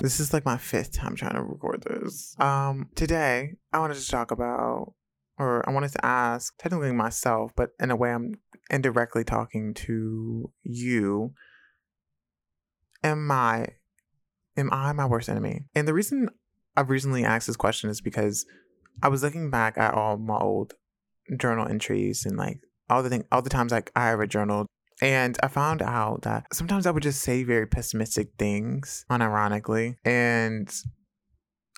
This is like my fifth time trying to record this. Um, today I wanted to talk about, or I wanted to ask, technically myself, but in a way I'm indirectly talking to you. Am I, am I my worst enemy? And the reason I've recently asked this question is because I was looking back at all my old journal entries and like all the thing, all the times like I ever journaled and I found out that sometimes I would just say very pessimistic things, unironically and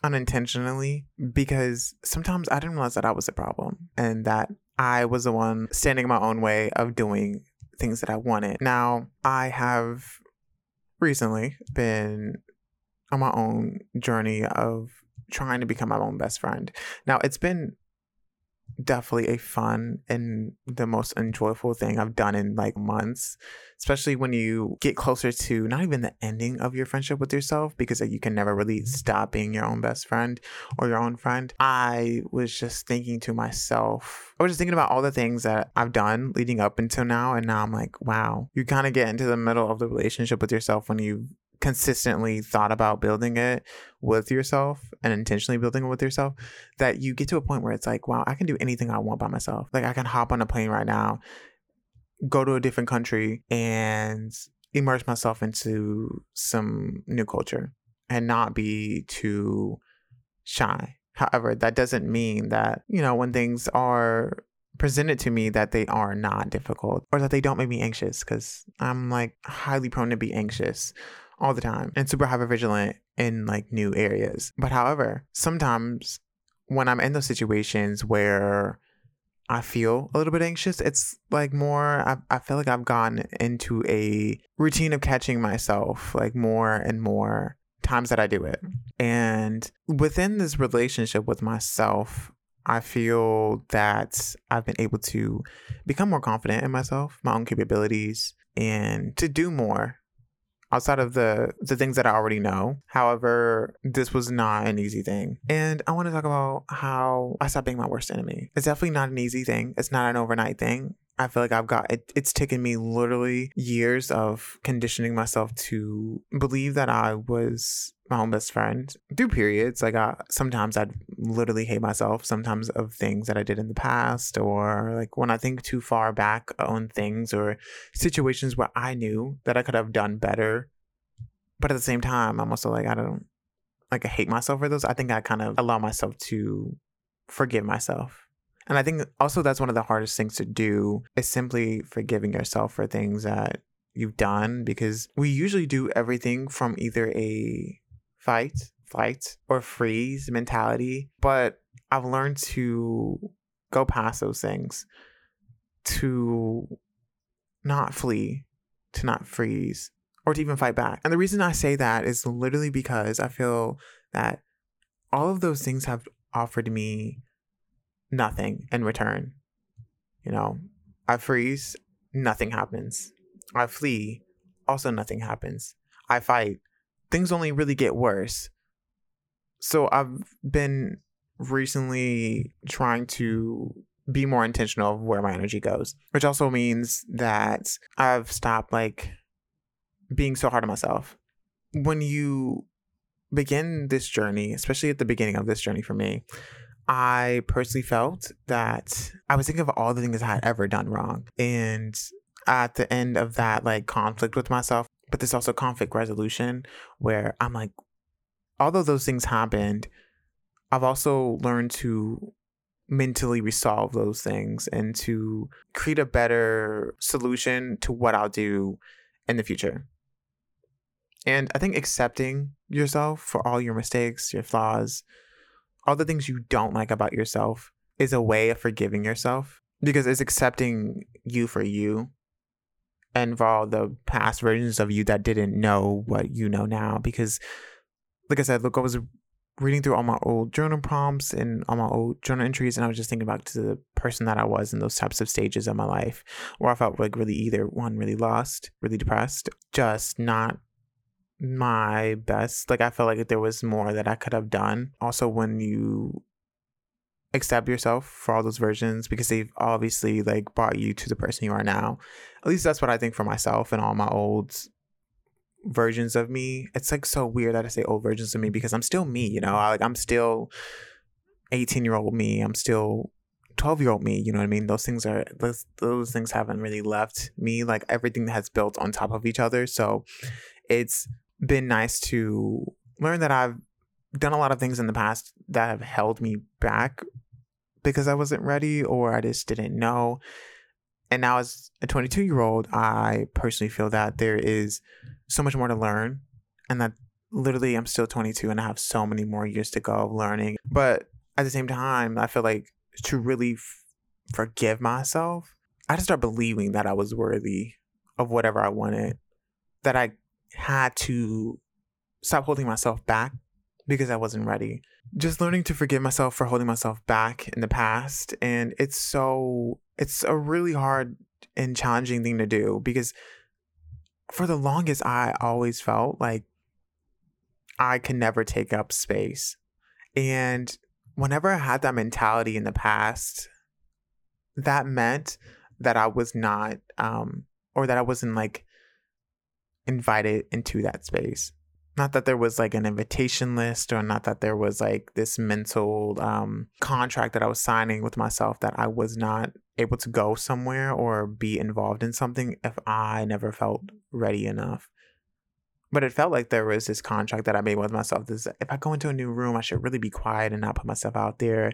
unintentionally, because sometimes I didn't realize that I was the problem and that I was the one standing in my own way of doing things that I wanted. Now, I have recently been on my own journey of trying to become my own best friend. Now, it's been definitely a fun and the most enjoyable thing I've done in like months, especially when you get closer to not even the ending of your friendship with yourself because like, you can never really stop being your own best friend or your own friend. I was just thinking to myself, I was just thinking about all the things that I've done leading up until now. And now I'm like, wow, you kind of get into the middle of the relationship with yourself when you consistently thought about building it with yourself and intentionally building it with yourself that you get to a point where it's like wow i can do anything i want by myself. Like i can hop on a plane right now go to a different country and immerse myself into some new culture and not be too shy. However that doesn't mean that you know when things are presented to me that they are not difficult or that they don't make me anxious because i'm like highly prone to be anxious all the time and super hyper vigilant in like new areas. But however, sometimes when I'm in those situations where I feel a little bit anxious, it's like more, I, I feel like I've gone into a routine of catching myself like more and more times that I do it. And within this relationship with myself, I feel that I've been able to become more confident in myself, my own capabilities, and to do more outside of the the things that I already know. However, this was not an easy thing. And I want to talk about how I stopped being my worst enemy. It's definitely not an easy thing. It's not an overnight thing. I feel like I've got it, it's taken me literally years of conditioning myself to believe that I was my own best friend through periods. Like I, sometimes I'd literally hate myself. Sometimes of things that I did in the past, or like when I think too far back on things or situations where I knew that I could have done better. But at the same time, I'm also like I don't like I hate myself for those. I think I kind of allow myself to forgive myself and I think also that's one of the hardest things to do is simply forgiving yourself for things that you've done because we usually do everything from either a fight, flight, or freeze mentality. But I've learned to go past those things, to not flee, to not freeze, or to even fight back. And the reason I say that is literally because I feel that all of those things have offered me nothing in return. You know, I freeze, nothing happens. I flee, also nothing happens. I fight, things only really get worse. So I've been recently trying to be more intentional of where my energy goes, which also means that I've stopped like being so hard on myself. When you begin this journey, especially at the beginning of this journey for me, I personally felt that I was thinking of all the things I had ever done wrong. And at the end of that, like conflict with myself, but there's also conflict resolution where I'm like, although those things happened, I've also learned to mentally resolve those things and to create a better solution to what I'll do in the future. And I think accepting yourself for all your mistakes, your flaws, all the things you don't like about yourself is a way of forgiving yourself because it's accepting you for you and for all the past versions of you that didn't know what you know now. Because, like I said, look, I was reading through all my old journal prompts and all my old journal entries, and I was just thinking back to the person that I was in those types of stages of my life where I felt like really either one, really lost, really depressed, just not my best. Like I felt like there was more that I could have done. Also, when you accept yourself for all those versions because they've obviously like brought you to the person you are now. At least that's what I think for myself and all my old versions of me. It's like so weird that I say old versions of me because I'm still me, you know. I, like I'm still 18 year old me. I'm still 12 year old me. You know what I mean? Those things are those those things haven't really left me. Like everything has built on top of each other. So it's been nice to learn that I've done a lot of things in the past that have held me back because I wasn't ready or I just didn't know. And now, as a 22 year old, I personally feel that there is so much more to learn and that literally I'm still 22 and I have so many more years to go of learning. But at the same time, I feel like to really f- forgive myself, I had to start believing that I was worthy of whatever I wanted, that I had to stop holding myself back because I wasn't ready. Just learning to forgive myself for holding myself back in the past. And it's so, it's a really hard and challenging thing to do because for the longest, I always felt like I could never take up space. And whenever I had that mentality in the past, that meant that I was not, um, or that I wasn't like invited into that space. Not that there was like an invitation list or not that there was like this mental um, contract that I was signing with myself that I was not able to go somewhere or be involved in something if I never felt ready enough. But it felt like there was this contract that I made with myself. This if I go into a new room, I should really be quiet and not put myself out there.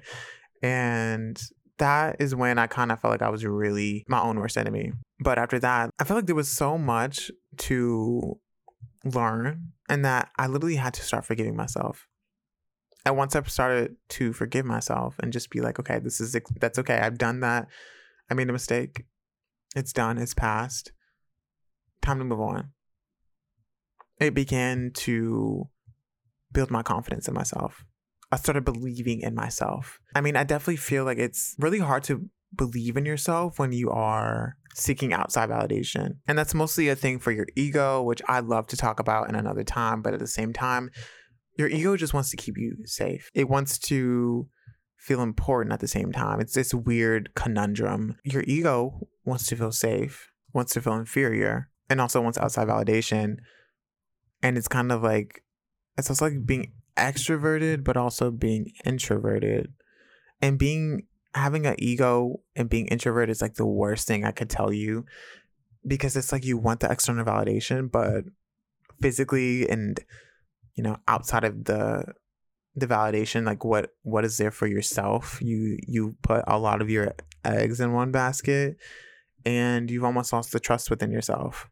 And that is when I kind of felt like I was really my own worst enemy. But after that, I felt like there was so much to learn and that I literally had to start forgiving myself. And once I started to forgive myself and just be like, okay, this is that's okay. I've done that. I made a mistake. It's done. It's past. Time to move on. It began to build my confidence in myself. I started believing in myself. I mean, I definitely feel like it's really hard to believe in yourself when you are seeking outside validation. And that's mostly a thing for your ego, which I'd love to talk about in another time. But at the same time, your ego just wants to keep you safe. It wants to feel important at the same time. It's this weird conundrum. Your ego wants to feel safe, wants to feel inferior, and also wants outside validation. And it's kind of like, it's also like being extroverted, but also being introverted. And being having an ego and being introverted is like the worst thing I could tell you because it's like you want the external validation, but physically and you know outside of the the validation like what what is there for yourself you you put a lot of your eggs in one basket and you've almost lost the trust within yourself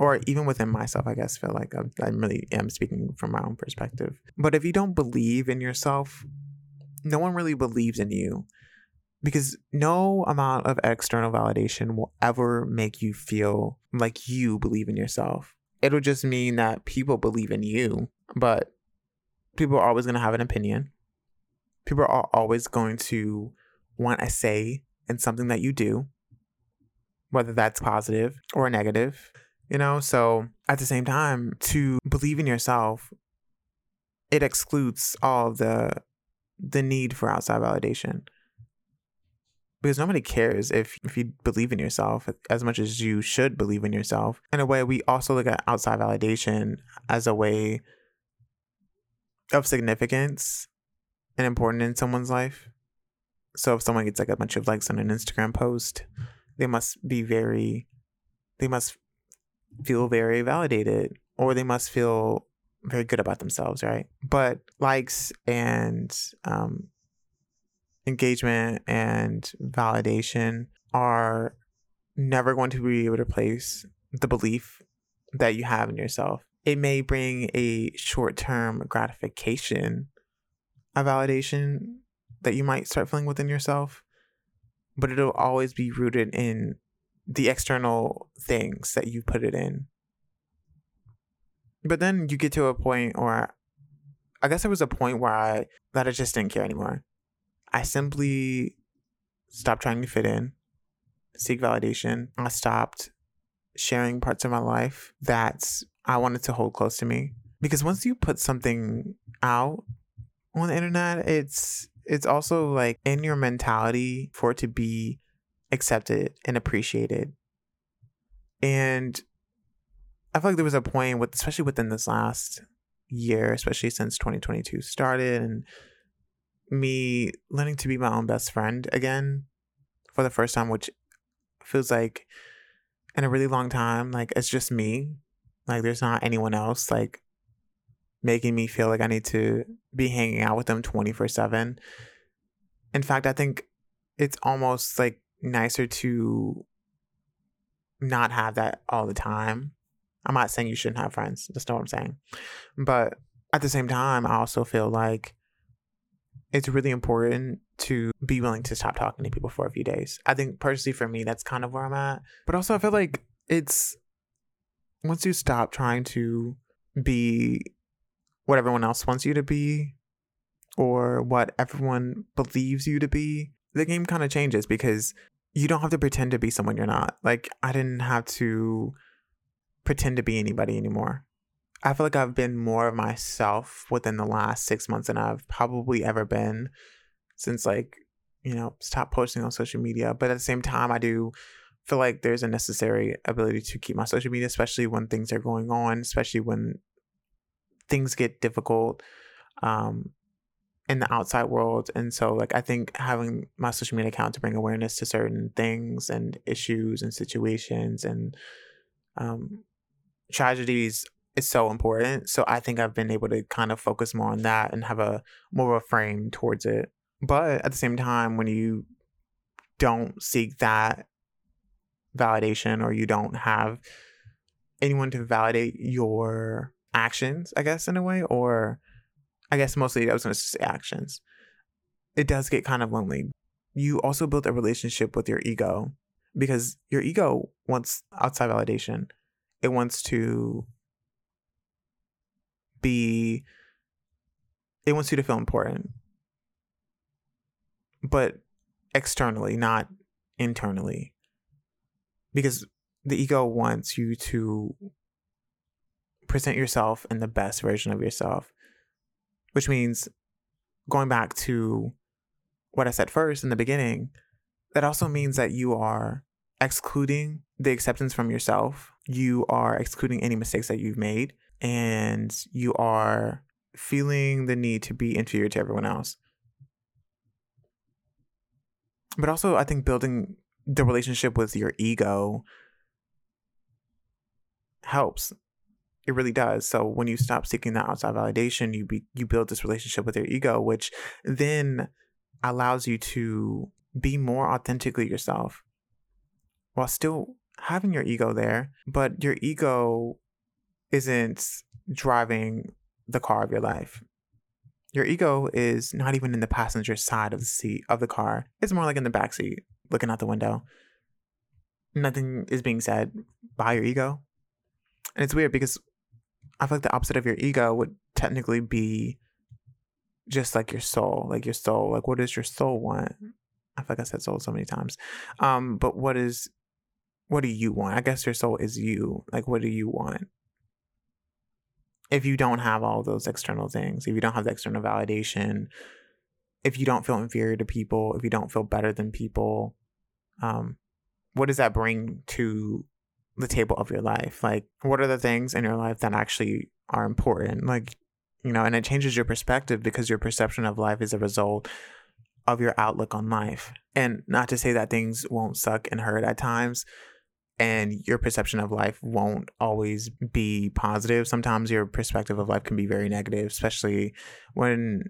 or even within myself i guess feel like I'm, i really am speaking from my own perspective but if you don't believe in yourself no one really believes in you because no amount of external validation will ever make you feel like you believe in yourself. It'll just mean that people believe in you, but people are always going to have an opinion. People are always going to want a say in something that you do, whether that's positive or negative, you know? So at the same time, to believe in yourself, it excludes all the the need for outside validation because nobody cares if if you believe in yourself as much as you should believe in yourself. In a way, we also look at outside validation as a way of significance and important in someone's life. So if someone gets like a bunch of likes on an Instagram post, they must be very they must feel very validated or they must feel very good about themselves, right? But likes and um, engagement and validation are never going to be able to replace the belief that you have in yourself. It may bring a short term gratification, a validation that you might start feeling within yourself, but it'll always be rooted in the external things that you put it in. But then you get to a point where I guess there was a point where I that I just didn't care anymore. I simply stopped trying to fit in, seek validation. I stopped sharing parts of my life that I wanted to hold close to me. Because once you put something out on the internet, it's it's also like in your mentality for it to be accepted and appreciated. And I feel like there was a point with especially within this last year, especially since 2022 started and me learning to be my own best friend again for the first time, which feels like in a really long time, like it's just me. Like there's not anyone else like making me feel like I need to be hanging out with them 24 7. In fact, I think it's almost like nicer to not have that all the time. I'm not saying you shouldn't have friends. That's not what I'm saying. But at the same time, I also feel like it's really important to be willing to stop talking to people for a few days. I think personally for me, that's kind of where I'm at. But also, I feel like it's once you stop trying to be what everyone else wants you to be or what everyone believes you to be, the game kind of changes because you don't have to pretend to be someone you're not. Like, I didn't have to pretend to be anybody anymore. I feel like I've been more of myself within the last six months than I've probably ever been since, like, you know, stop posting on social media. But at the same time, I do feel like there's a necessary ability to keep my social media, especially when things are going on, especially when things get difficult um, in the outside world. And so, like, I think having my social media account to bring awareness to certain things and issues and situations and um, tragedies is so important. So I think I've been able to kind of focus more on that and have a more of a frame towards it. But at the same time, when you don't seek that validation or you don't have anyone to validate your actions, I guess, in a way, or I guess mostly I was going to say actions, it does get kind of lonely. You also build a relationship with your ego because your ego wants outside validation. It wants to be it wants you to feel important but externally not internally because the ego wants you to present yourself in the best version of yourself which means going back to what i said first in the beginning that also means that you are excluding the acceptance from yourself you are excluding any mistakes that you've made and you are feeling the need to be inferior to everyone else. But also, I think building the relationship with your ego helps. It really does. So when you stop seeking that outside validation, you be you build this relationship with your ego, which then allows you to be more authentically yourself while still having your ego there, but your ego isn't driving the car of your life. Your ego is not even in the passenger side of the seat of the car. It's more like in the back seat, looking out the window. Nothing is being said by your ego. And it's weird because I feel like the opposite of your ego would technically be just like your soul. Like your soul. Like what does your soul want? I feel like I said soul so many times. Um, but what is what do you want? I guess your soul is you. Like what do you want? if you don't have all those external things, if you don't have the external validation, if you don't feel inferior to people, if you don't feel better than people, um, what does that bring to the table of your life? Like, what are the things in your life that actually are important? Like, you know, and it changes your perspective because your perception of life is a result of your outlook on life. And not to say that things won't suck and hurt at times, and your perception of life won't always be positive. Sometimes your perspective of life can be very negative, especially when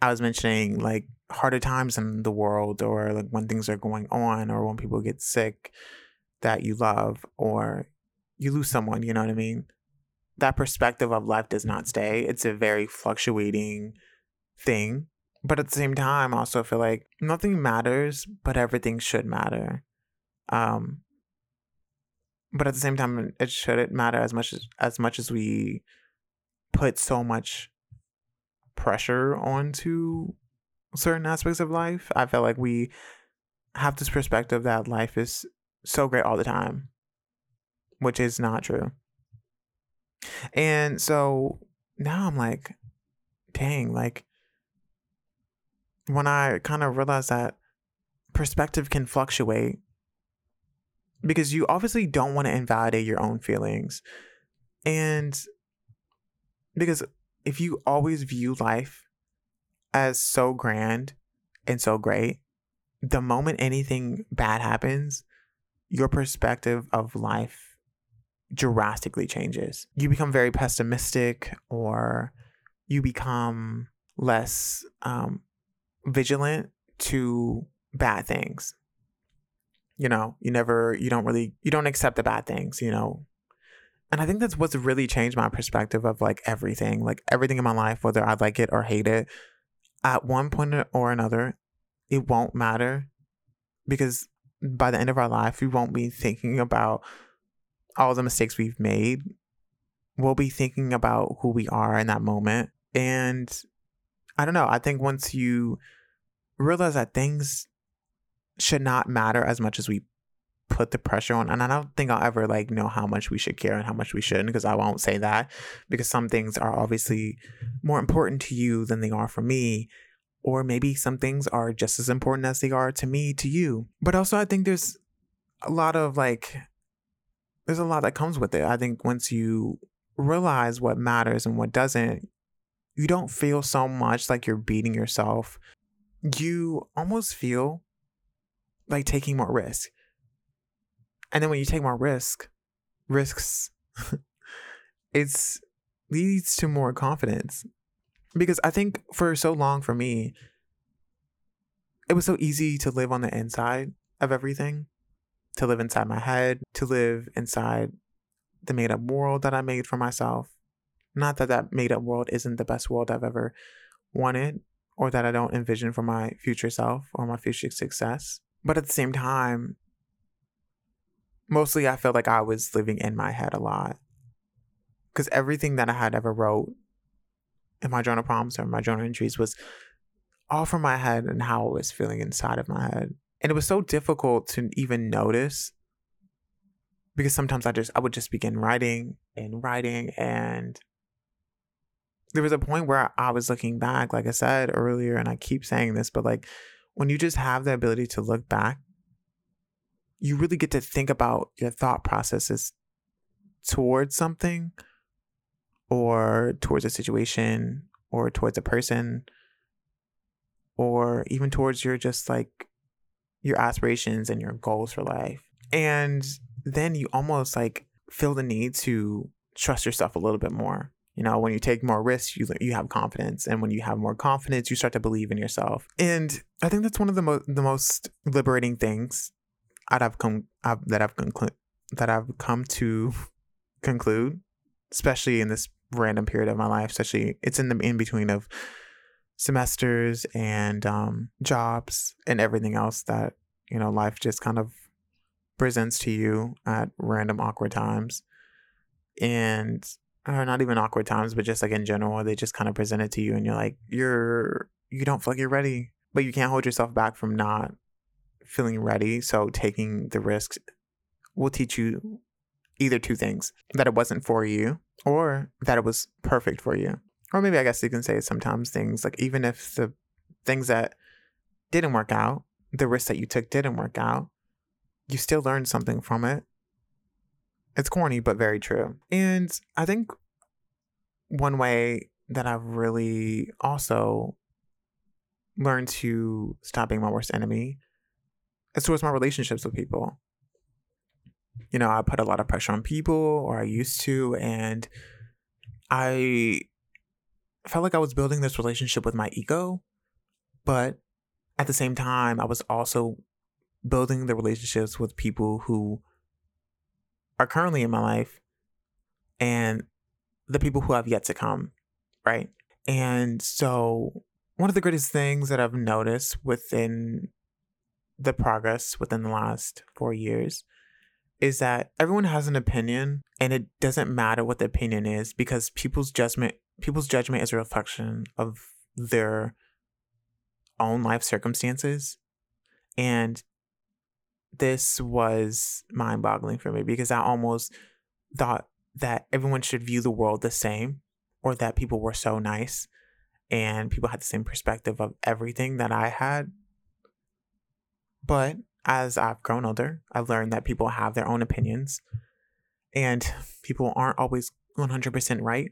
I was mentioning like harder times in the world or like when things are going on or when people get sick that you love or you lose someone, you know what I mean? That perspective of life does not stay. It's a very fluctuating thing. But at the same time, I also feel like nothing matters, but everything should matter. Um, but at the same time it shouldn't matter as much as as much as we put so much pressure onto certain aspects of life i feel like we have this perspective that life is so great all the time which is not true and so now i'm like dang like when I kind of realized that perspective can fluctuate because you obviously don't want to invalidate your own feelings. And because if you always view life as so grand and so great, the moment anything bad happens, your perspective of life drastically changes. You become very pessimistic or you become less um, vigilant to bad things. You know, you never, you don't really, you don't accept the bad things, you know. And I think that's what's really changed my perspective of like everything, like everything in my life, whether I like it or hate it. At one point or another, it won't matter because by the end of our life, we won't be thinking about all the mistakes we've made. We'll be thinking about who we are in that moment. And I don't know. I think once you realize that things should not matter as much as we put the pressure on, and I don't think I'll ever like know how much we should care and how much we shouldn't, because I won't say that because some things are obviously more important to you than they are for me or maybe some things are just as important as they are to me to you. But also i think there's a lot of like there's a lot that comes with it. I think once you realize what matters and what doesn't you don't feel so much like you're beating yourself. You almost feel like taking more risk. And then when you take more risk risks it's leads to more confidence because I think for so long for me, it was so easy to live on the inside of everything, to live inside my head, to live inside the made up world that I made for myself. Not that that made up world isn't the best world I've ever wanted or that I don't envision for my future self or my future success. But at the same time, mostly I felt like I was living in my head a lot. Because everything that I had ever wrote in my journal prompts or my journal entries was all from my head and how I was feeling inside of my head. And it was so difficult to even notice because sometimes I just I would just begin writing and writing and there was a point where I was looking back, like I said earlier, and I keep saying this, but like when you just have the ability to look back, you really get to think about your thought processes towards something or towards a situation or towards a person or even towards your just like your aspirations and your goals for life. And then you almost like feel the need to trust yourself a little bit more. You know, when you take more risks, you you have confidence, and when you have more confidence, you start to believe in yourself. And I think that's one of the most the most liberating things I've come I've, that I've conclu- that I've come to conclude, especially in this random period of my life, especially it's in the in between of semesters and um, jobs and everything else that you know life just kind of presents to you at random awkward times. And or not even awkward times but just like in general they just kind of present it to you and you're like you're you don't feel like you're ready. But you can't hold yourself back from not feeling ready. So taking the risks will teach you either two things that it wasn't for you or that it was perfect for you. Or maybe I guess you can say sometimes things like even if the things that didn't work out, the risk that you took didn't work out, you still learned something from it. It's corny, but very true. And I think one way that I've really also learned to stop being my worst enemy is towards my relationships with people you know, I put a lot of pressure on people, or I used to, and I felt like I was building this relationship with my ego, but at the same time, I was also building the relationships with people who are currently in my life and the people who have yet to come, right? And so, one of the greatest things that I've noticed within the progress within the last four years is that everyone has an opinion and it doesn't matter what the opinion is because people's judgment people's judgment is a reflection of their own life circumstances and this was mind-boggling for me because I almost thought that everyone should view the world the same or that people were so nice and people had the same perspective of everything that I had. But as I've grown older, I've learned that people have their own opinions and people aren't always 100% right.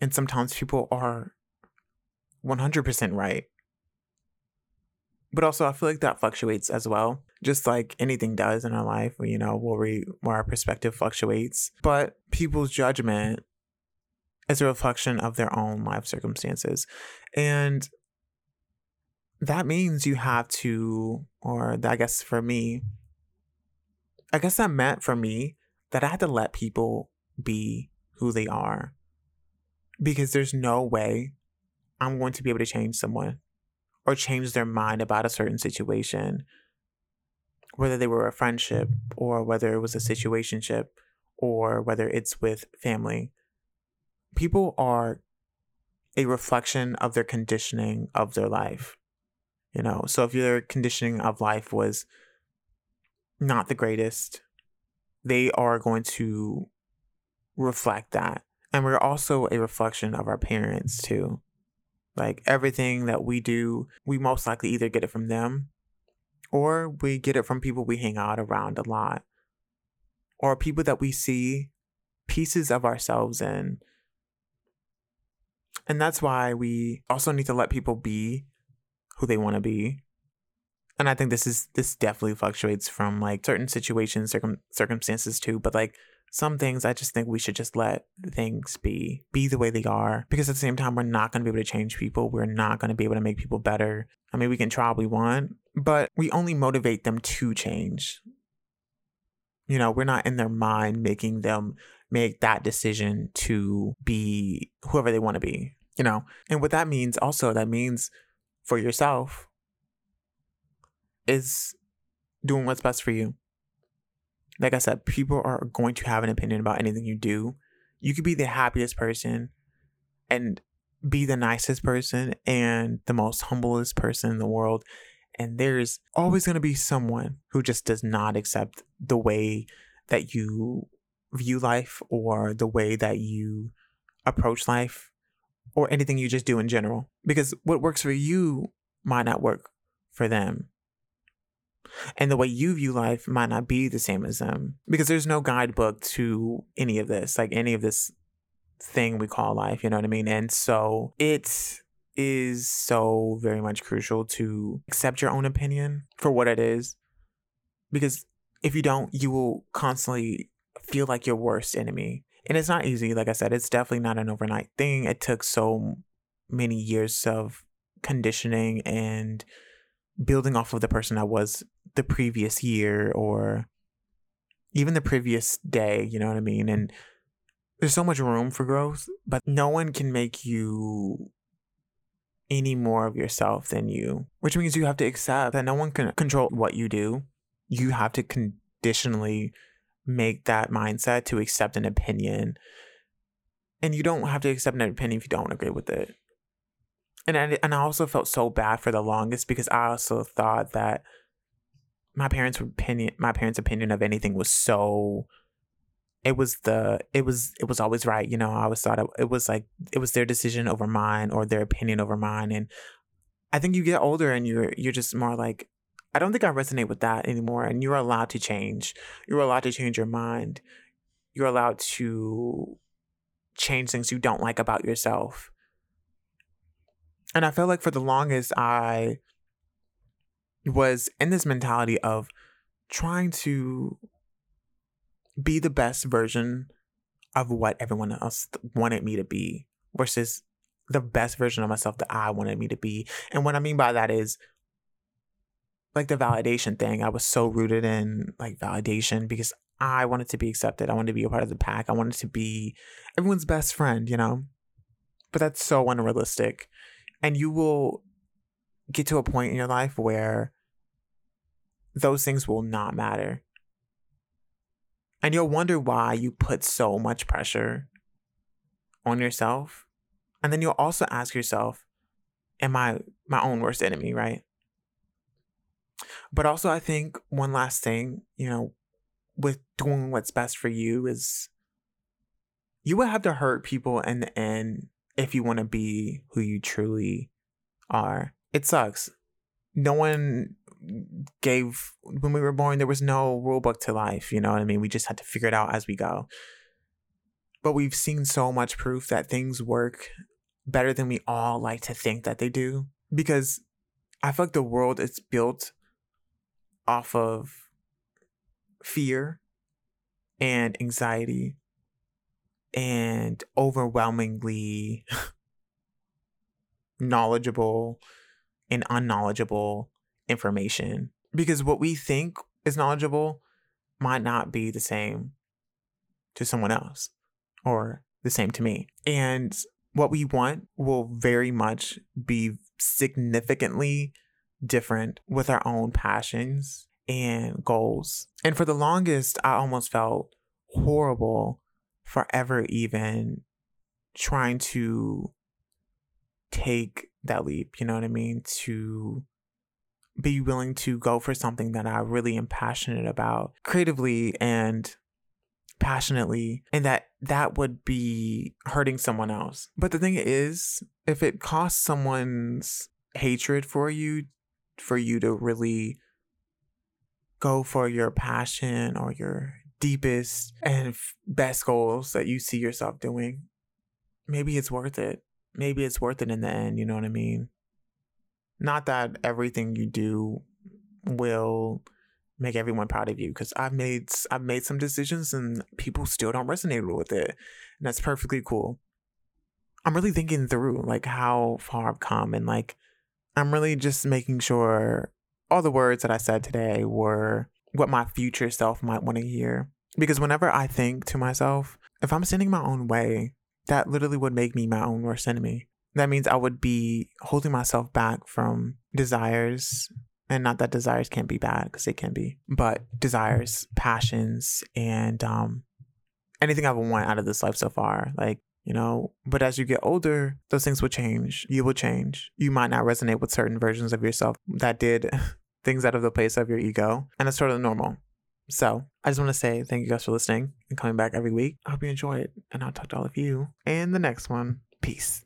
And sometimes people are 100% right. But also, I feel like that fluctuates as well, just like anything does in our life, you know, where, we, where our perspective fluctuates. But people's judgment is a reflection of their own life circumstances. And that means you have to, or I guess for me, I guess that meant for me that I had to let people be who they are because there's no way I'm going to be able to change someone or change their mind about a certain situation, whether they were a friendship or whether it was a situationship or whether it's with family. People are a reflection of their conditioning of their life. You know, so if your conditioning of life was not the greatest, they are going to reflect that. And we're also a reflection of our parents too. Like everything that we do, we most likely either get it from them or we get it from people we hang out around a lot or people that we see pieces of ourselves in. And that's why we also need to let people be who they want to be. And I think this is this definitely fluctuates from like certain situations, circum- circumstances too, but like some things I just think we should just let things be, be the way they are. Because at the same time, we're not going to be able to change people. We're not going to be able to make people better. I mean, we can try all we want, but we only motivate them to change. You know, we're not in their mind making them make that decision to be whoever they want to be, you know? And what that means also, that means for yourself is doing what's best for you like I said, people are going to have an opinion about anything you do. You could be the happiest person and be the nicest person and the most humblest person in the world. And there's always going to be someone who just does not accept the way that you view life or the way that you approach life or anything you just do in general. Because what works for you might not work for them and the way you view life might not be the same as them because there's no guidebook to any of this like any of this thing we call life you know what i mean and so it is so very much crucial to accept your own opinion for what it is because if you don't you will constantly feel like your worst enemy and it's not easy like i said it's definitely not an overnight thing it took so many years of conditioning and building off of the person I was the previous year or even the previous day, you know what I mean? And there's so much room for growth, but no one can make you any more of yourself than you, which means you have to accept that no one can control what you do. You have to conditionally make that mindset to accept an opinion. And you don't have to accept an opinion if you don't agree with it and I, and I also felt so bad for the longest because I also thought that my parents' opinion, my parents' opinion of anything was so. It was the it was it was always right, you know. I always thought it, it was like it was their decision over mine or their opinion over mine, and I think you get older and you're you're just more like I don't think I resonate with that anymore. And you're allowed to change. You're allowed to change your mind. You're allowed to change things you don't like about yourself and I felt like for the longest, I was in this mentality of trying to be the best version of what everyone else wanted me to be versus the best version of myself that I wanted me to be. And what I mean by that is like the validation thing. I was so rooted in like validation because I wanted to be accepted. I wanted to be a part of the pack. I wanted to be everyone's best friend, you know? But that's so unrealistic and you will get to a point in your life where those things will not matter. And you'll wonder why you put so much pressure on yourself. And then you'll also ask yourself, am I my own worst enemy, right? But also, I think one last thing, you know, with doing what's best for you is you will have to hurt people in the end if you want to be who you truly are. It sucks. No one gave when we were born there was no rule book to life, you know what I mean? We just had to figure it out as we go. But we've seen so much proof that things work better than we all like to think that they do because I feel like the world is built off of fear and anxiety and overwhelmingly knowledgeable and unknowledgeable information because what we think is knowledgeable might not be the same to someone else or the same to me. And what we want will very much be significantly different with our own passions and goals. And for the longest, I almost felt horrible forever even trying to take that leap, you know what I mean? To be willing to go for something that I really am passionate about creatively and passionately and that that would be hurting someone else. But the thing is, if it costs someone's hatred for you for you to really go for your passion or your deepest and best goals that you see yourself doing, maybe it's worth it. Maybe it's worth it in the end, you know what I mean? Not that everything you do will make everyone proud of you because I've made I've made some decisions and people still don't resonate with it. And that's perfectly cool. I'm really thinking through like how far I've come and like I'm really just making sure all the words that I said today were what my future self might want to hear. Because whenever I think to myself, if I'm standing my own way, that literally would make me my own worst enemy. That means I would be holding myself back from desires, and not that desires can't be bad because they can be, but desires, passions, and um, anything I've wanted out of this life so far. Like you know? But as you get older those things will change. You will change. You might not resonate with certain versions of yourself that did things out of the place of your ego and it's sort of normal. So i just want to say thank you guys for listening and coming back every week. I hope you enjoy it and i'll talk to all of you in the next one. Peace